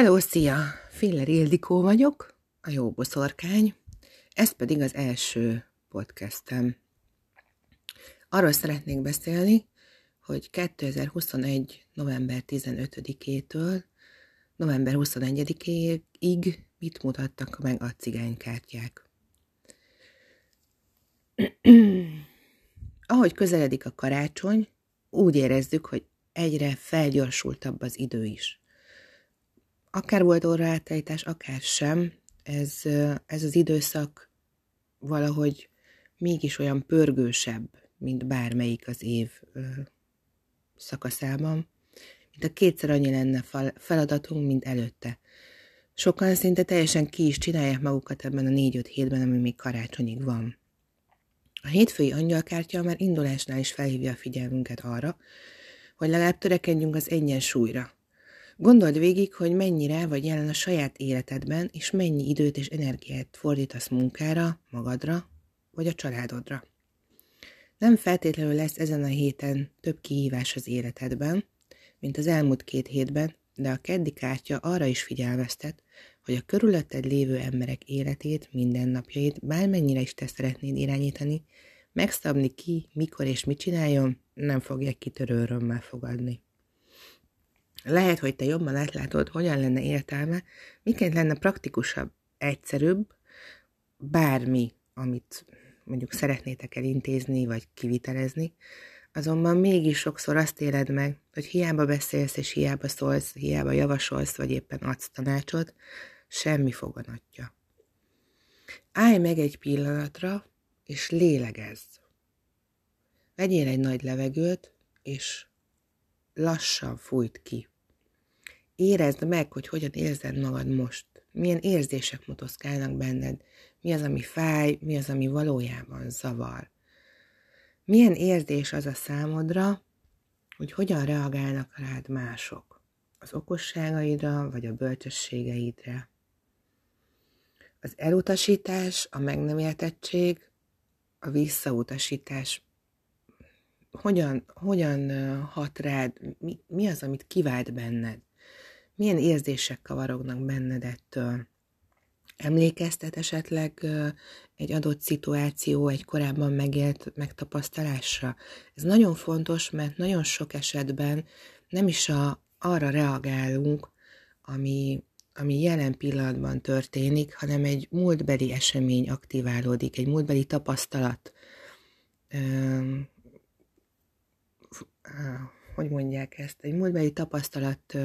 Hello, szia! Filler Ildikó vagyok, a jó boszorkány. Ez pedig az első podcastem. Arról szeretnék beszélni, hogy 2021. november 15-től november 21-ig mit mutattak meg a cigánykártyák. Ahogy közeledik a karácsony, úgy érezzük, hogy egyre felgyorsultabb az idő is akár volt óraátállítás, akár sem, ez, ez az időszak valahogy mégis olyan pörgősebb, mint bármelyik az év szakaszában, mint a kétszer annyi lenne feladatunk, mint előtte. Sokan szinte teljesen ki is csinálják magukat ebben a négy-öt hétben, ami még karácsonyig van. A hétfői angyalkártya már indulásnál is felhívja a figyelmünket arra, hogy legalább törekedjünk az egyensúlyra, Gondold végig, hogy mennyire vagy jelen a saját életedben, és mennyi időt és energiát fordítasz munkára, magadra, vagy a családodra. Nem feltétlenül lesz ezen a héten több kihívás az életedben, mint az elmúlt két hétben, de a keddi kártya arra is figyelmeztet, hogy a körülötted lévő emberek életét, mindennapjait, bármennyire is te szeretnéd irányítani, megszabni ki, mikor és mit csináljon, nem fogják kitörő örömmel fogadni. Lehet, hogy te jobban átlátod, hogyan lenne értelme, miként lenne praktikusabb, egyszerűbb, bármi, amit mondjuk szeretnétek elintézni, vagy kivitelezni, azonban mégis sokszor azt éled meg, hogy hiába beszélsz, és hiába szólsz, hiába javasolsz, vagy éppen adsz tanácsot, semmi foganatja. Állj meg egy pillanatra, és lélegezz. Vegyél egy nagy levegőt, és lassan fújt ki. Érezd meg, hogy hogyan érzed magad most. Milyen érzések motoszkálnak benned. Mi az, ami fáj, mi az, ami valójában zavar. Milyen érzés az a számodra, hogy hogyan reagálnak rád mások. Az okosságaidra, vagy a bölcsességeidre. Az elutasítás, a meg értettség, a visszautasítás hogyan, hogyan hat rád, mi, mi az, amit kivált benned? Milyen érzések kavarognak benned ettől? Emlékeztet esetleg egy adott szituáció, egy korábban megélt megtapasztalásra? Ez nagyon fontos, mert nagyon sok esetben nem is a, arra reagálunk, ami, ami jelen pillanatban történik, hanem egy múltbeli esemény aktiválódik, egy múltbeli tapasztalat. Hogy mondják ezt? Egy múltbeli tapasztalat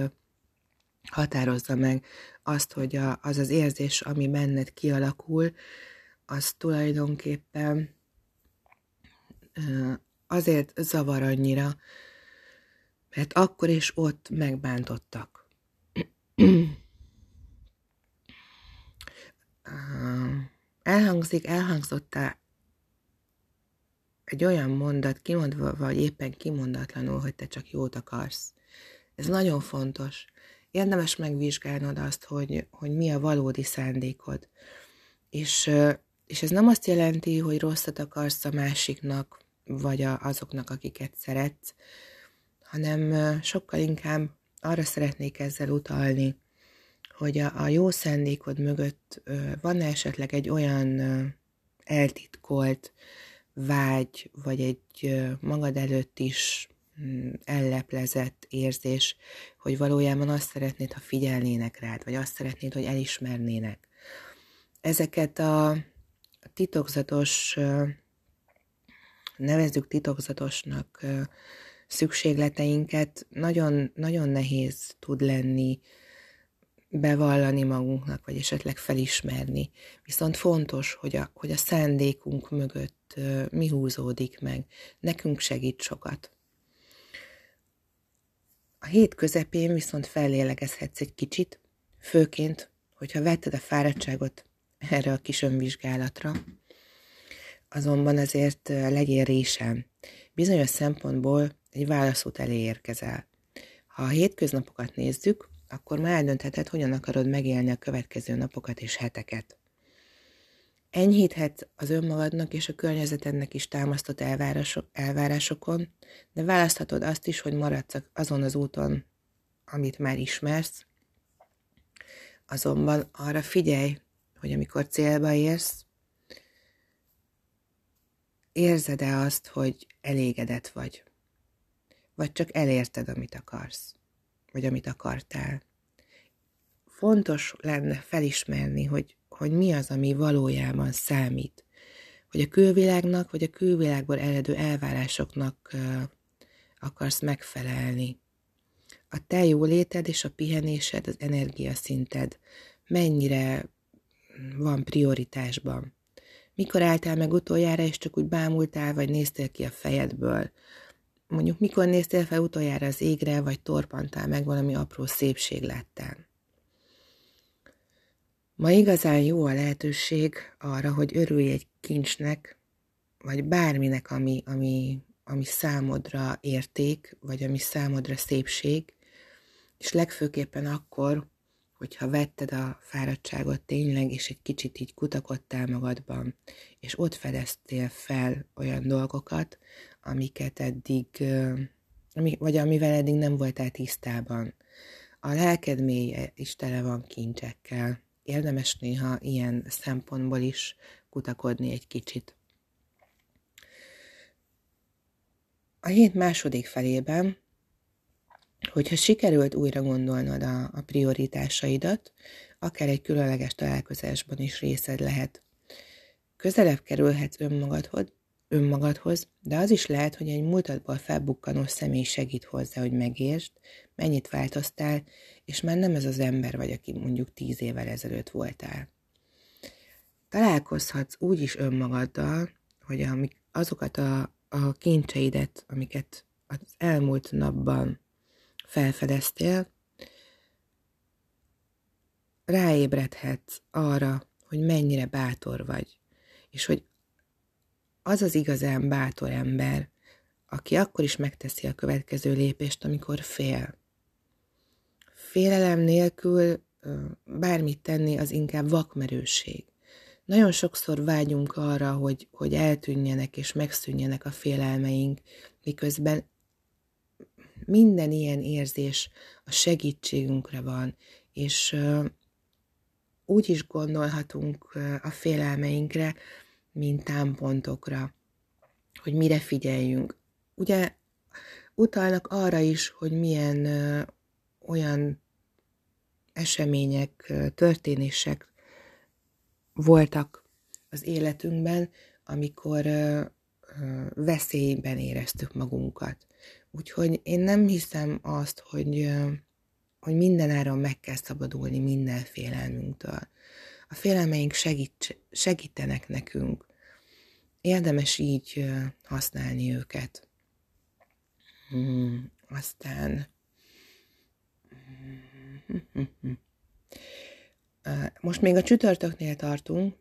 határozza meg azt, hogy a, az az érzés, ami benned kialakul, az tulajdonképpen azért zavar annyira, mert akkor is ott megbántottak. Elhangzik, elhangzottál egy olyan mondat kimondva, vagy éppen kimondatlanul, hogy te csak jót akarsz. Ez nagyon fontos érdemes megvizsgálnod azt, hogy, hogy mi a valódi szándékod. És, és ez nem azt jelenti, hogy rosszat akarsz a másiknak, vagy a, azoknak, akiket szeretsz, hanem sokkal inkább arra szeretnék ezzel utalni, hogy a, a jó szándékod mögött van esetleg egy olyan eltitkolt vágy, vagy egy magad előtt is Mm, elleplezett érzés, hogy valójában azt szeretnéd, ha figyelnének rád, vagy azt szeretnéd, hogy elismernének. Ezeket a titokzatos, nevezzük titokzatosnak szükségleteinket nagyon, nagyon nehéz tud lenni bevallani magunknak, vagy esetleg felismerni. Viszont fontos, hogy a, hogy a szándékunk mögött mi húzódik meg. Nekünk segít sokat. A hét közepén viszont fellélegezhetsz egy kicsit, főként, hogyha vetted a fáradtságot erre a kis önvizsgálatra, azonban azért legyél résen. Bizonyos szempontból egy válaszút elé érkezel. Ha a hétköznapokat nézzük, akkor már eldöntheted, hogyan akarod megélni a következő napokat és heteket. Enyhíthet az önmagadnak és a környezetednek is támasztott elvárások, elvárásokon, de választhatod azt is, hogy maradsz azon az úton, amit már ismersz, Azonban arra figyelj, hogy amikor célba érsz, érzed-e azt, hogy elégedett vagy? Vagy csak elérted, amit akarsz? Vagy amit akartál? Fontos lenne felismerni, hogy, hogy mi az, ami valójában számít. Hogy a külvilágnak, vagy a külvilágból eredő elvárásoknak akarsz megfelelni. A te jóléted és a pihenésed, az energiaszinted mennyire van prioritásban. Mikor álltál meg utoljára, és csak úgy bámultál, vagy néztél ki a fejedből? Mondjuk mikor néztél fel utoljára az égre, vagy torpantál meg valami apró szépség láttál? Ma igazán jó a lehetőség arra, hogy örülj egy kincsnek, vagy bárminek, ami, ami, ami számodra érték, vagy ami számodra szépség, és legfőképpen akkor, hogyha vetted a fáradtságot tényleg, és egy kicsit így kutakodtál magadban, és ott fedeztél fel olyan dolgokat, amiket eddig, vagy amivel eddig nem voltál tisztában. A lelked mélye is tele van kincsekkel. Érdemes néha ilyen szempontból is kutakodni egy kicsit. A hét második felében Hogyha sikerült újra gondolnod a, a prioritásaidat, akár egy különleges találkozásban is részed lehet. Közelebb kerülhetsz önmagadhoz, önmagadhoz, de az is lehet, hogy egy múltadból felbukkanó személy segít hozzá, hogy megértsd, mennyit változtál, és már nem ez az ember vagy, aki mondjuk tíz évvel ezelőtt voltál. Találkozhatsz úgy is önmagaddal, hogy azokat a, a kincseidet, amiket az elmúlt napban felfedeztél, ráébredhetsz arra, hogy mennyire bátor vagy, és hogy az az igazán bátor ember, aki akkor is megteszi a következő lépést, amikor fél. Félelem nélkül bármit tenni, az inkább vakmerőség. Nagyon sokszor vágyunk arra, hogy, hogy eltűnjenek és megszűnjenek a félelmeink, miközben minden ilyen érzés a segítségünkre van, és úgy is gondolhatunk a félelmeinkre, mint támpontokra, hogy mire figyeljünk. Ugye utalnak arra is, hogy milyen olyan események, történések voltak az életünkben, amikor veszélyben éreztük magunkat. Úgyhogy én nem hiszem azt, hogy, hogy mindenáron meg kell szabadulni minden félelmünktől. A félelmeink segít, segítenek nekünk. Érdemes így használni őket. Hmm, aztán most még a csütörtöknél tartunk.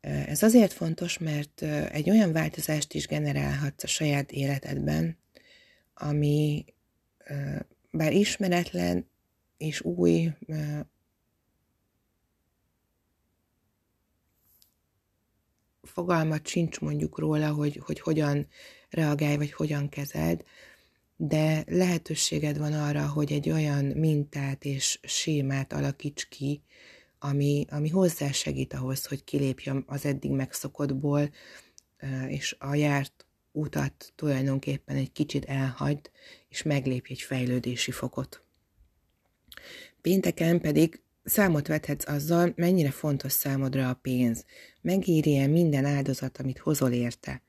Ez azért fontos, mert egy olyan változást is generálhatsz a saját életedben, ami bár ismeretlen és új, fogalmat sincs mondjuk róla, hogy, hogy hogyan reagálj, vagy hogyan kezeld, de lehetőséged van arra, hogy egy olyan mintát és sémát alakíts ki, ami, ami hozzásegít ahhoz, hogy kilépjem az eddig megszokottból, és a járt utat tulajdonképpen egy kicsit elhagyd, és meglépj egy fejlődési fokot. Pénteken pedig számot vethetsz azzal, mennyire fontos számodra a pénz. Megírja minden áldozat, amit hozol érte.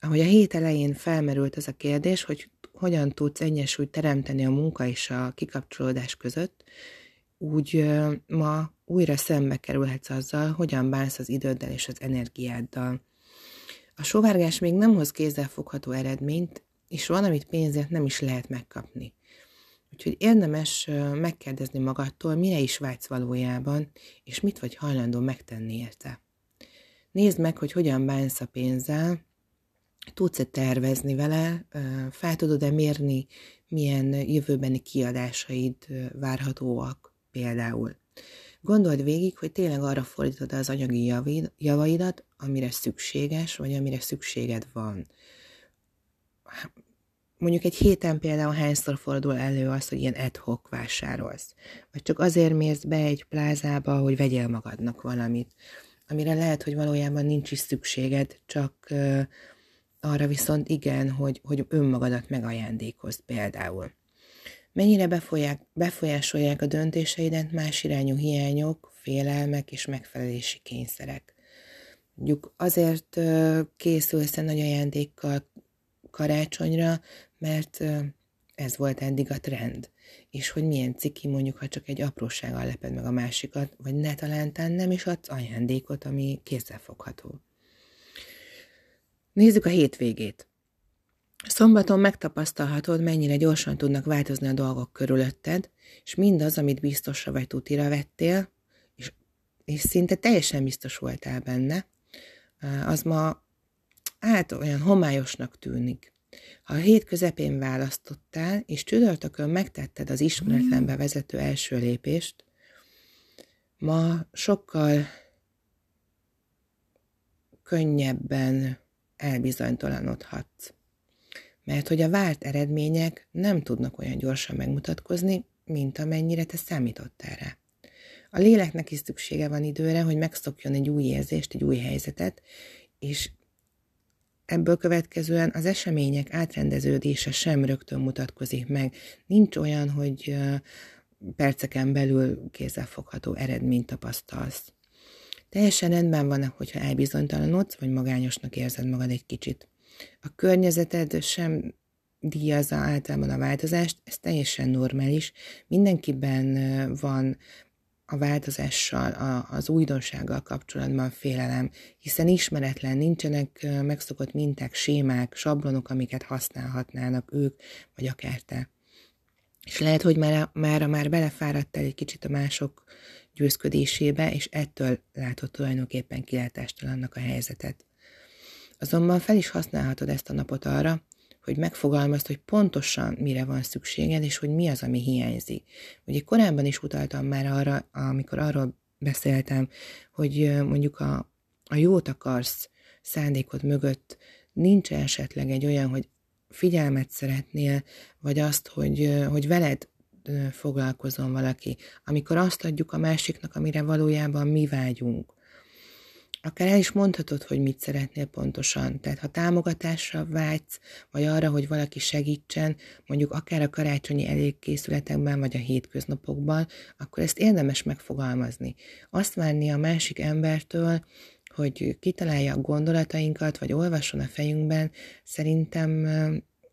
Ahogy a hét elején felmerült az a kérdés, hogy hogyan tudsz egyensúlyt teremteni a munka és a kikapcsolódás között, úgy ma újra szembe kerülhetsz azzal, hogyan bánsz az időddel és az energiáddal. A sovárgás még nem hoz kézzelfogható eredményt, és van, amit pénzért nem is lehet megkapni. Úgyhogy érdemes megkérdezni magadtól, mire is vágysz valójában, és mit vagy hajlandó megtenni érte. Nézd meg, hogy hogyan bánsz a pénzzel, tudsz-e tervezni vele, fel tudod-e mérni, milyen jövőbeni kiadásaid várhatóak például. Gondold végig, hogy tényleg arra fordítod az anyagi javaidat, amire szükséges, vagy amire szükséged van. Mondjuk egy héten például hányszor fordul elő az, hogy ilyen ad hoc vásárolsz. Vagy csak azért mész be egy plázába, hogy vegyél magadnak valamit, amire lehet, hogy valójában nincs is szükséged, csak uh, arra viszont igen, hogy, hogy önmagadat megajándékozd például. Mennyire befolyák, befolyásolják a döntéseidet más irányú hiányok, félelmek és megfelelési kényszerek. Mondjuk azért készülsz nagy ajándékkal karácsonyra, mert ez volt eddig a trend. És hogy milyen ciki mondjuk, ha csak egy aprósággal leped meg a másikat, vagy ne talántán nem is adsz ajándékot, ami kézzelfogható. Nézzük a hétvégét. Szombaton megtapasztalhatod, mennyire gyorsan tudnak változni a dolgok körülötted, és mindaz, amit biztosra vagy tutira vettél, és, és szinte teljesen biztos voltál benne, az ma át olyan homályosnak tűnik. Ha a hét közepén választottál, és csütörtökön megtetted az ismeretlenbe vezető első lépést, ma sokkal könnyebben elbizonytalanodhatsz. Mert hogy a várt eredmények nem tudnak olyan gyorsan megmutatkozni, mint amennyire te számítottál rá. A léleknek is szüksége van időre, hogy megszokjon egy új érzést, egy új helyzetet, és ebből következően az események átrendeződése sem rögtön mutatkozik meg. Nincs olyan, hogy perceken belül kézzelfogható eredményt tapasztalsz. Teljesen rendben van, hogyha elbizonytalanodsz, vagy magányosnak érzed magad egy kicsit. A környezeted sem díjazza általában a változást, ez teljesen normális. Mindenkiben van a változással, a, az újdonsággal kapcsolatban félelem, hiszen ismeretlen, nincsenek megszokott minták, sémák, sablonok, amiket használhatnának ők, vagy akár te. És lehet, hogy már, már, már belefáradtál egy kicsit a mások győzködésébe, és ettől látod tulajdonképpen kilátástalannak a helyzetet. Azonban fel is használhatod ezt a napot arra, hogy megfogalmazd, hogy pontosan mire van szükséged, és hogy mi az, ami hiányzik. Ugye korábban is utaltam már arra, amikor arról beszéltem, hogy mondjuk a, a jót akarsz szándékod mögött nincs esetleg egy olyan, hogy figyelmet szeretnél, vagy azt, hogy, hogy veled foglalkozom valaki, amikor azt adjuk a másiknak, amire valójában mi vágyunk. Akár el is mondhatod, hogy mit szeretnél pontosan. Tehát ha támogatásra vágysz, vagy arra, hogy valaki segítsen, mondjuk akár a karácsonyi elégkészületekben, vagy a hétköznapokban, akkor ezt érdemes megfogalmazni. Azt várni a másik embertől, hogy kitalálja a gondolatainkat, vagy olvasson a fejünkben, szerintem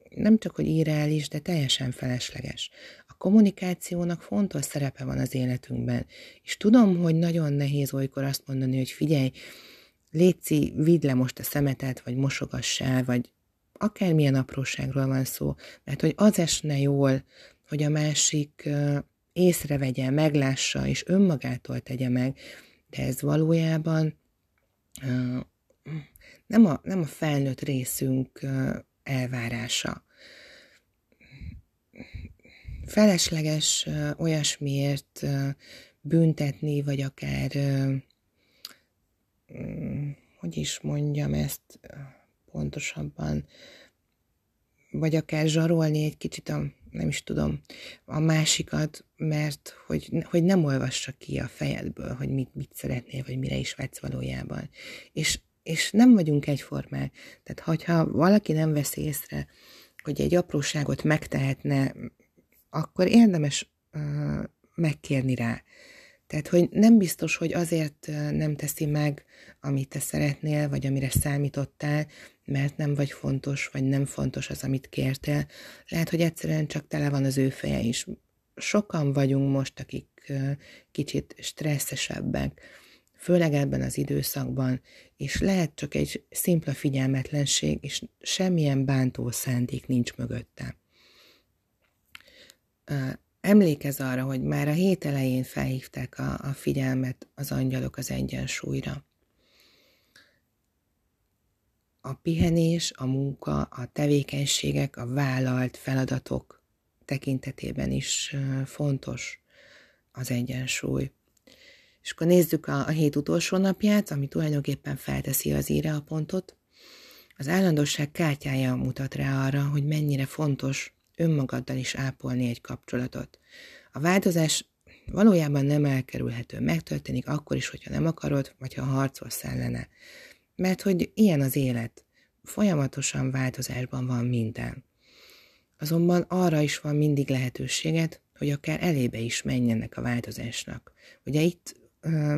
nem csak, hogy irreális, de teljesen felesleges. A kommunikációnak fontos szerepe van az életünkben, és tudom, hogy nagyon nehéz olykor azt mondani, hogy figyelj, Léci, vidd le most a szemetet, vagy mosogassál, vagy akármilyen apróságról van szó, mert hogy az esne jól, hogy a másik észrevegye, meglássa, és önmagától tegye meg, de ez valójában nem a, nem a felnőtt részünk elvárása. Felesleges olyasmiért büntetni, vagy akár, hogy is mondjam ezt pontosabban, vagy akár zsarolni egy kicsit a, nem is tudom, a másikat, mert hogy, hogy nem olvassa ki a fejedből, hogy mit, mit szeretnél, vagy mire is vágysz valójában. És, és nem vagyunk egyformák. Tehát, hogyha valaki nem vesz észre, hogy egy apróságot megtehetne akkor érdemes megkérni rá. Tehát, hogy nem biztos, hogy azért nem teszi meg, amit te szeretnél, vagy amire számítottál, mert nem vagy fontos, vagy nem fontos az, amit kértél. Lehet, hogy egyszerűen csak tele van az ő feje is. Sokan vagyunk most, akik kicsit stresszesebbek, főleg ebben az időszakban, és lehet csak egy szimpla figyelmetlenség, és semmilyen bántó szándék nincs mögötte emlékez arra, hogy már a hét elején felhívták a, a figyelmet az angyalok az egyensúlyra. A pihenés, a munka, a tevékenységek, a vállalt feladatok tekintetében is fontos az egyensúly. És akkor nézzük a, a hét utolsó napját, ami tulajdonképpen felteszi az íre a pontot. Az állandóság kártyája mutat rá arra, hogy mennyire fontos önmagaddal is ápolni egy kapcsolatot. A változás valójában nem elkerülhető, megtörténik akkor is, hogyha nem akarod, vagy ha harcolsz ellene. Mert hogy ilyen az élet. Folyamatosan változásban van minden. Azonban arra is van mindig lehetőséget, hogy akár elébe is menjenek a változásnak. Ugye itt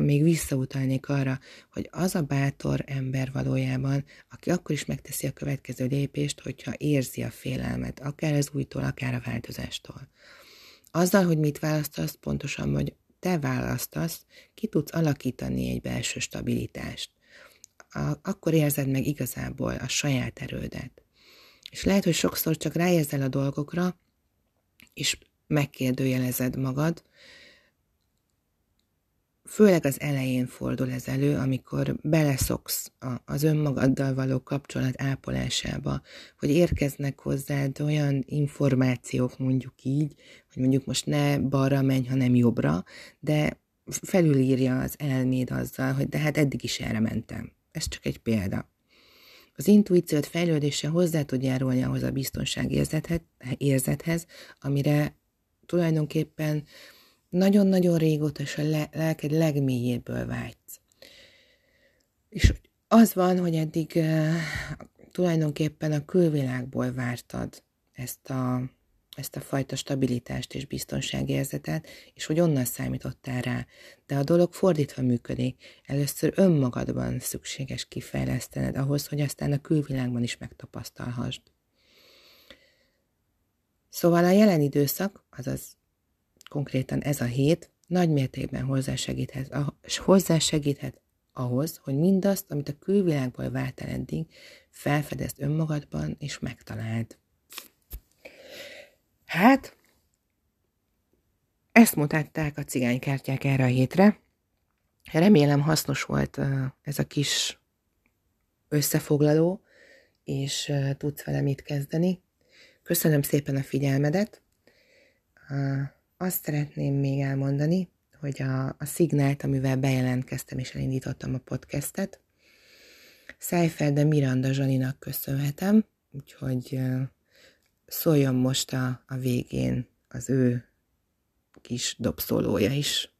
még visszautalnék arra, hogy az a bátor ember valójában, aki akkor is megteszi a következő lépést, hogyha érzi a félelmet, akár az újtól, akár a változástól. Azzal, hogy mit választasz, pontosan, hogy te választasz, ki tudsz alakítani egy belső stabilitást. A, akkor érzed meg igazából a saját erődet. És lehet, hogy sokszor csak ráérzel a dolgokra, és megkérdőjelezed magad, főleg az elején fordul ez elő, amikor beleszoksz az önmagaddal való kapcsolat ápolásába, hogy érkeznek hozzád olyan információk, mondjuk így, hogy mondjuk most ne balra menj, hanem jobbra, de felülírja az elméd azzal, hogy de hát eddig is erre mentem. Ez csak egy példa. Az intuíciót fejlődése hozzá tud járulni ahhoz a biztonságérzethez, amire tulajdonképpen nagyon-nagyon régóta és a lelked legmélyéből vágysz. És az van, hogy eddig uh, tulajdonképpen a külvilágból vártad ezt a, ezt a fajta stabilitást és biztonságérzetet, és hogy onnan számítottál rá. De a dolog fordítva működik. Először önmagadban szükséges kifejlesztened ahhoz, hogy aztán a külvilágban is megtapasztalhassd. Szóval a jelen időszak, azaz konkrétan ez a hét nagy mértékben hozzásegíthet, hozzásegíthet ahhoz, hogy mindazt, amit a külvilágból vártál eddig, felfedezd önmagadban és megtaláld. Hát, ezt mutatták a cigánykártyák erre a hétre. Remélem hasznos volt ez a kis összefoglaló, és tudsz vele mit kezdeni. Köszönöm szépen a figyelmedet. Azt szeretném még elmondani, hogy a, a szignált, amivel bejelentkeztem és elindítottam a podcastet, Szájfelde Miranda Zsaninak köszönhetem, úgyhogy szóljon most a, a végén az ő kis dobszólója is.